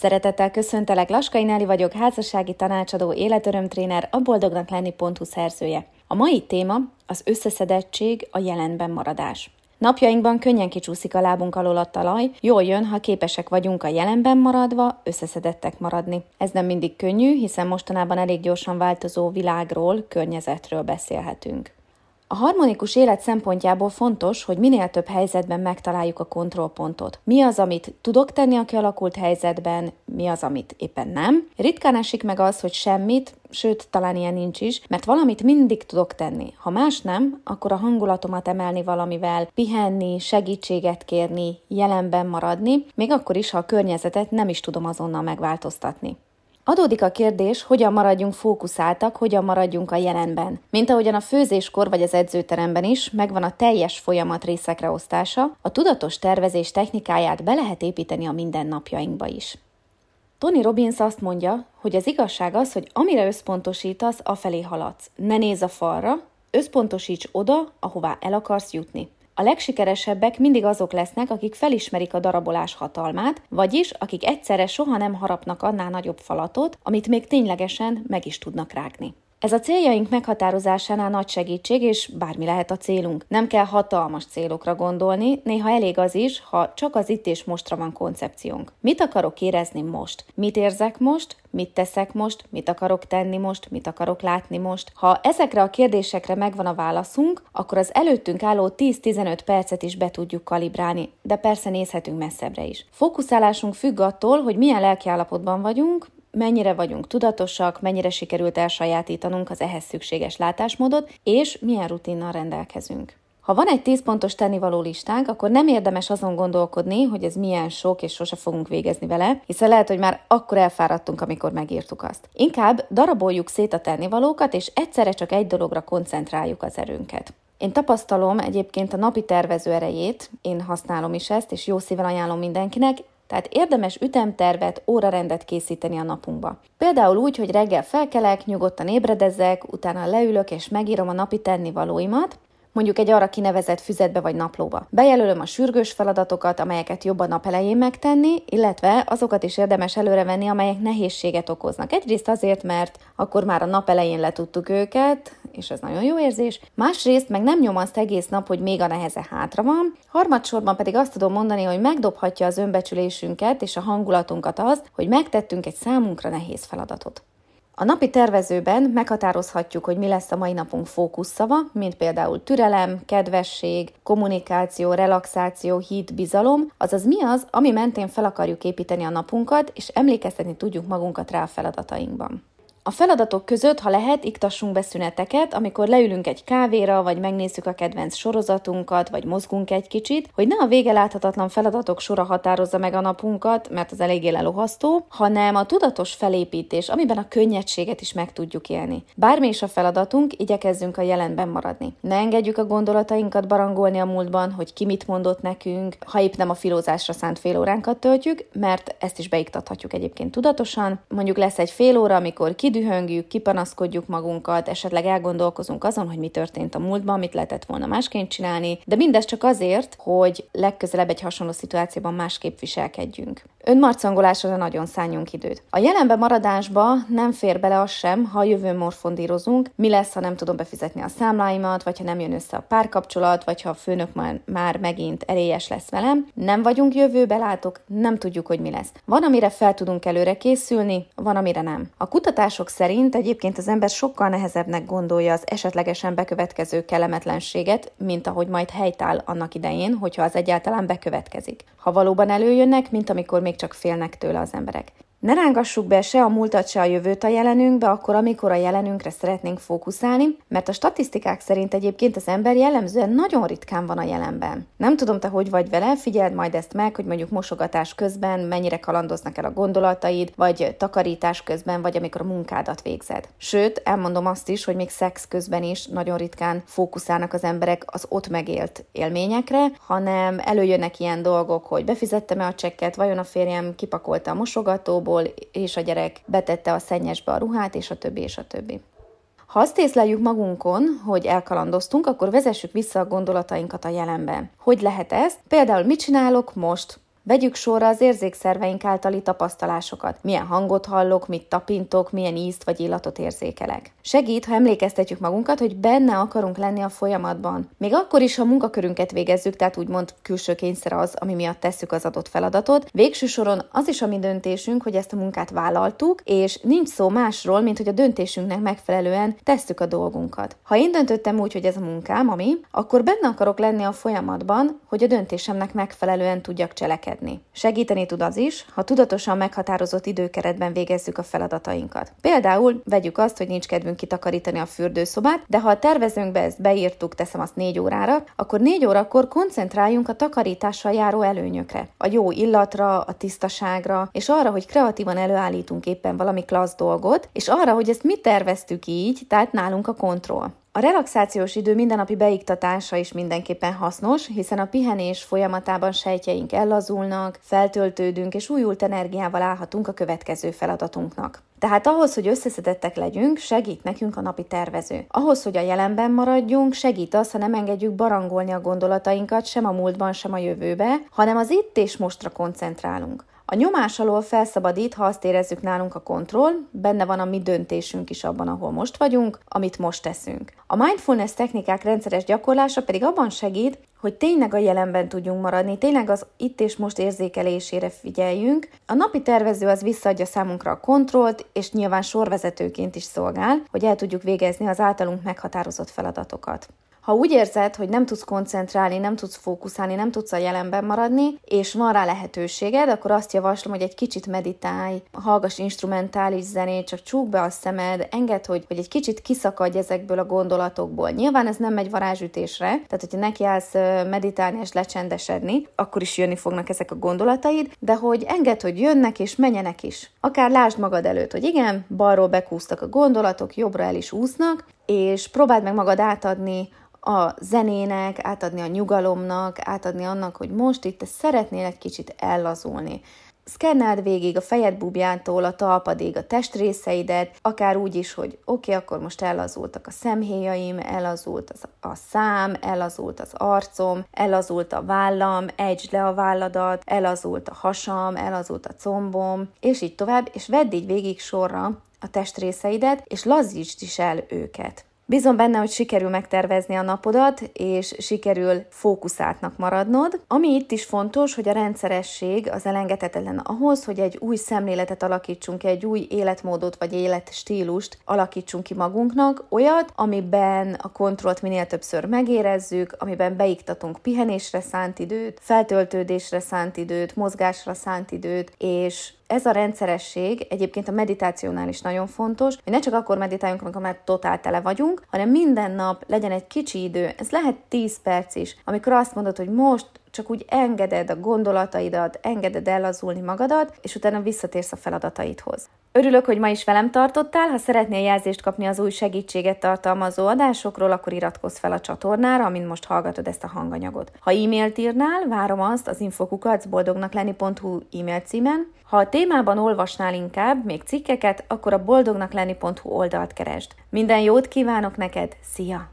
Szeretettel köszöntelek, Laskai Náli vagyok, házassági tanácsadó, életörömtréner, a boldognak lenni.hu szerzője. A mai téma az összeszedettség, a jelenben maradás. Napjainkban könnyen kicsúszik a lábunk alól a talaj, jól jön, ha képesek vagyunk a jelenben maradva, összeszedettek maradni. Ez nem mindig könnyű, hiszen mostanában elég gyorsan változó világról, környezetről beszélhetünk. A harmonikus élet szempontjából fontos, hogy minél több helyzetben megtaláljuk a kontrollpontot. Mi az, amit tudok tenni a kialakult helyzetben, mi az, amit éppen nem. Ritkán esik meg az, hogy semmit, sőt, talán ilyen nincs is, mert valamit mindig tudok tenni. Ha más nem, akkor a hangulatomat emelni valamivel, pihenni, segítséget kérni, jelenben maradni, még akkor is, ha a környezetet nem is tudom azonnal megváltoztatni. Adódik a kérdés, hogyan maradjunk fókuszáltak, hogyan maradjunk a jelenben. Mint ahogyan a főzéskor vagy az edzőteremben is, megvan a teljes folyamat részekre osztása, a tudatos tervezés technikáját be lehet építeni a mindennapjainkba is. Tony Robbins azt mondja, hogy az igazság az, hogy amire összpontosítasz, afelé haladsz. Ne nézz a falra, összpontosíts oda, ahová el akarsz jutni. A legsikeresebbek mindig azok lesznek, akik felismerik a darabolás hatalmát, vagyis akik egyszerre soha nem harapnak annál nagyobb falatot, amit még ténylegesen meg is tudnak rágni. Ez a céljaink meghatározásánál nagy segítség, és bármi lehet a célunk. Nem kell hatalmas célokra gondolni, néha elég az is, ha csak az itt és mostra van koncepciónk. Mit akarok érezni most? Mit érzek most? Mit teszek most? Mit akarok tenni most? Mit akarok látni most? Ha ezekre a kérdésekre megvan a válaszunk, akkor az előttünk álló 10-15 percet is be tudjuk kalibrálni, de persze nézhetünk messzebbre is. Fókuszálásunk függ attól, hogy milyen lelkiállapotban vagyunk, mennyire vagyunk tudatosak, mennyire sikerült elsajátítanunk az ehhez szükséges látásmódot, és milyen rutinnal rendelkezünk. Ha van egy 10 pontos tennivaló listánk, akkor nem érdemes azon gondolkodni, hogy ez milyen sok, és sose fogunk végezni vele, hiszen lehet, hogy már akkor elfáradtunk, amikor megírtuk azt. Inkább daraboljuk szét a tennivalókat, és egyszerre csak egy dologra koncentráljuk az erőnket. Én tapasztalom egyébként a napi tervező erejét, én használom is ezt, és jó szíven ajánlom mindenkinek, tehát érdemes ütemtervet, órarendet készíteni a napunkba. Például úgy, hogy reggel felkelek, nyugodtan ébredezek, utána leülök és megírom a napi tennivalóimat, mondjuk egy arra kinevezett füzetbe vagy naplóba. Bejelölöm a sürgős feladatokat, amelyeket jobb a nap elején megtenni, illetve azokat is érdemes előrevenni, amelyek nehézséget okoznak. Egyrészt azért, mert akkor már a nap elején letudtuk őket, és ez nagyon jó érzés. Másrészt meg nem nyom azt egész nap, hogy még a neheze hátra van. Harmadsorban pedig azt tudom mondani, hogy megdobhatja az önbecsülésünket és a hangulatunkat az, hogy megtettünk egy számunkra nehéz feladatot. A napi tervezőben meghatározhatjuk, hogy mi lesz a mai napunk fókuszszava, mint például türelem, kedvesség, kommunikáció, relaxáció, hit, bizalom, azaz mi az, ami mentén fel akarjuk építeni a napunkat, és emlékeztetni tudjuk magunkat rá a feladatainkban. A feladatok között, ha lehet, iktassunk be szüneteket, amikor leülünk egy kávéra, vagy megnézzük a kedvenc sorozatunkat, vagy mozgunk egy kicsit, hogy ne a vége láthatatlan feladatok sora határozza meg a napunkat, mert az eléggé lelohasztó, hanem a tudatos felépítés, amiben a könnyedséget is meg tudjuk élni. Bármi is a feladatunk, igyekezzünk a jelenben maradni. Ne engedjük a gondolatainkat barangolni a múltban, hogy ki mit mondott nekünk, ha épp nem a filózásra szánt fél óránkat töltjük, mert ezt is beiktathatjuk egyébként tudatosan. Mondjuk lesz egy fél óra, amikor kidő kidühöngjük, kipanaszkodjuk magunkat, esetleg elgondolkozunk azon, hogy mi történt a múltban, mit lehetett volna másként csinálni, de mindez csak azért, hogy legközelebb egy hasonló szituációban másképp viselkedjünk. Önmarcangolásra nagyon szálljunk időt. A jelenbe maradásba nem fér bele az sem, ha a jövőn morfondírozunk, mi lesz, ha nem tudom befizetni a számláimat, vagy ha nem jön össze a párkapcsolat, vagy ha a főnök már, már megint erélyes lesz velem. Nem vagyunk jövőbe látok, nem tudjuk, hogy mi lesz. Van, amire fel tudunk előre készülni, van, amire nem. A kutatások szerint egyébként az ember sokkal nehezebbnek gondolja az esetlegesen bekövetkező kellemetlenséget, mint ahogy majd helytáll annak idején, hogyha az egyáltalán bekövetkezik. Ha valóban előjönnek, mint amikor még csak félnek tőle az emberek. Ne rángassuk be se a múltat, se a jövőt a jelenünkbe, akkor, amikor a jelenünkre szeretnénk fókuszálni, mert a statisztikák szerint egyébként az ember jellemzően nagyon ritkán van a jelenben. Nem tudom, te hogy vagy vele, figyeld majd ezt meg, hogy mondjuk mosogatás közben mennyire kalandoznak el a gondolataid, vagy takarítás közben, vagy amikor a munkádat végzed. Sőt, elmondom azt is, hogy még szex közben is nagyon ritkán fókuszálnak az emberek az ott megélt élményekre, hanem előjönnek ilyen dolgok, hogy befizettem-e a csekket, vajon a férjem kipakolta a mosogatóba, autóból, és a gyerek betette a szennyesbe a ruhát, és a többi, és a többi. Ha azt észleljük magunkon, hogy elkalandoztunk, akkor vezessük vissza a gondolatainkat a jelenbe. Hogy lehet ez? Például mit csinálok most? Vegyük sorra az érzékszerveink általi tapasztalásokat. Milyen hangot hallok, mit tapintok, milyen ízt vagy illatot érzékelek. Segít, ha emlékeztetjük magunkat, hogy benne akarunk lenni a folyamatban. Még akkor is, ha munkakörünket végezzük, tehát úgymond külső kényszer az, ami miatt tesszük az adott feladatot, végső soron az is a mi döntésünk, hogy ezt a munkát vállaltuk, és nincs szó másról, mint hogy a döntésünknek megfelelően tesszük a dolgunkat. Ha én döntöttem úgy, hogy ez a munkám, ami, akkor benne akarok lenni a folyamatban, hogy a döntésemnek megfelelően tudjak cselekedni. Segíteni tud az is, ha tudatosan meghatározott időkeretben végezzük a feladatainkat. Például vegyük azt, hogy nincs kedvünk kitakarítani a fürdőszobát, de ha a tervezőnkbe ezt beírtuk, teszem azt négy órára, akkor négy órakor koncentráljunk a takarítással járó előnyökre. A jó illatra, a tisztaságra, és arra, hogy kreatívan előállítunk éppen valami klassz dolgot, és arra, hogy ezt mi terveztük így, tehát nálunk a kontroll. A relaxációs idő mindennapi beiktatása is mindenképpen hasznos, hiszen a pihenés folyamatában sejtjeink ellazulnak, feltöltődünk és újult energiával állhatunk a következő feladatunknak. Tehát ahhoz, hogy összeszedettek legyünk, segít nekünk a napi tervező. Ahhoz, hogy a jelenben maradjunk, segít az, ha nem engedjük barangolni a gondolatainkat sem a múltban, sem a jövőbe, hanem az itt és mostra koncentrálunk. A nyomás alól felszabadít, ha azt érezzük nálunk a kontroll, benne van a mi döntésünk is abban, ahol most vagyunk, amit most teszünk. A mindfulness technikák rendszeres gyakorlása pedig abban segít, hogy tényleg a jelenben tudjunk maradni, tényleg az itt és most érzékelésére figyeljünk. A napi tervező az visszaadja számunkra a kontrollt, és nyilván sorvezetőként is szolgál, hogy el tudjuk végezni az általunk meghatározott feladatokat. Ha úgy érzed, hogy nem tudsz koncentrálni, nem tudsz fókuszálni, nem tudsz a jelenben maradni, és van rá lehetőséged, akkor azt javaslom, hogy egy kicsit meditálj, hallgass instrumentális zenét, csak csukd be a szemed, enged, hogy, hogy egy kicsit kiszakadj ezekből a gondolatokból. Nyilván ez nem megy varázsütésre, tehát hogyha nekiállsz meditálni és lecsendesedni, akkor is jönni fognak ezek a gondolataid, de hogy enged, hogy jönnek és menjenek is. Akár lásd magad előtt, hogy igen, balról bekúztak a gondolatok, jobbra el is úsznak, és próbáld meg magad átadni a zenének, átadni a nyugalomnak, átadni annak, hogy most itt szeretnél egy kicsit ellazulni. Szkenneld végig a fejed bubjától a talpadig a testrészeidet, akár úgy is, hogy oké, okay, akkor most ellazultak a szemhéjaim, ellazult az, a szám, ellazult az arcom, ellazult a vállam, ejtsd le a válladat, ellazult a hasam, ellazult a combom, és így tovább, és vedd így végig sorra a testrészeidet, és lazítsd is el őket. Bízom benne, hogy sikerül megtervezni a napodat, és sikerül fókuszáltnak maradnod. Ami itt is fontos, hogy a rendszeresség az elengedhetetlen ahhoz, hogy egy új szemléletet alakítsunk, egy új életmódot vagy életstílust alakítsunk ki magunknak, olyat, amiben a kontrollt minél többször megérezzük, amiben beiktatunk pihenésre szánt időt, feltöltődésre szánt időt, mozgásra szánt időt, és ez a rendszeresség egyébként a meditációnál is nagyon fontos, hogy ne csak akkor meditáljunk, amikor már totál tele vagyunk, hanem minden nap legyen egy kicsi idő, ez lehet 10 perc is, amikor azt mondod, hogy most csak úgy engeded a gondolataidat, engeded ellazulni magadat, és utána visszatérsz a feladataidhoz. Örülök, hogy ma is velem tartottál, ha szeretnél jelzést kapni az új segítséget tartalmazó adásokról, akkor iratkozz fel a csatornára, amint most hallgatod ezt a hanganyagot. Ha e-mailt írnál, várom azt az infokukacboldognakleni.hu e-mail címen. Ha a témában olvasnál inkább még cikkeket, akkor a boldognakleni.hu oldalt keresd. Minden jót kívánok neked, szia!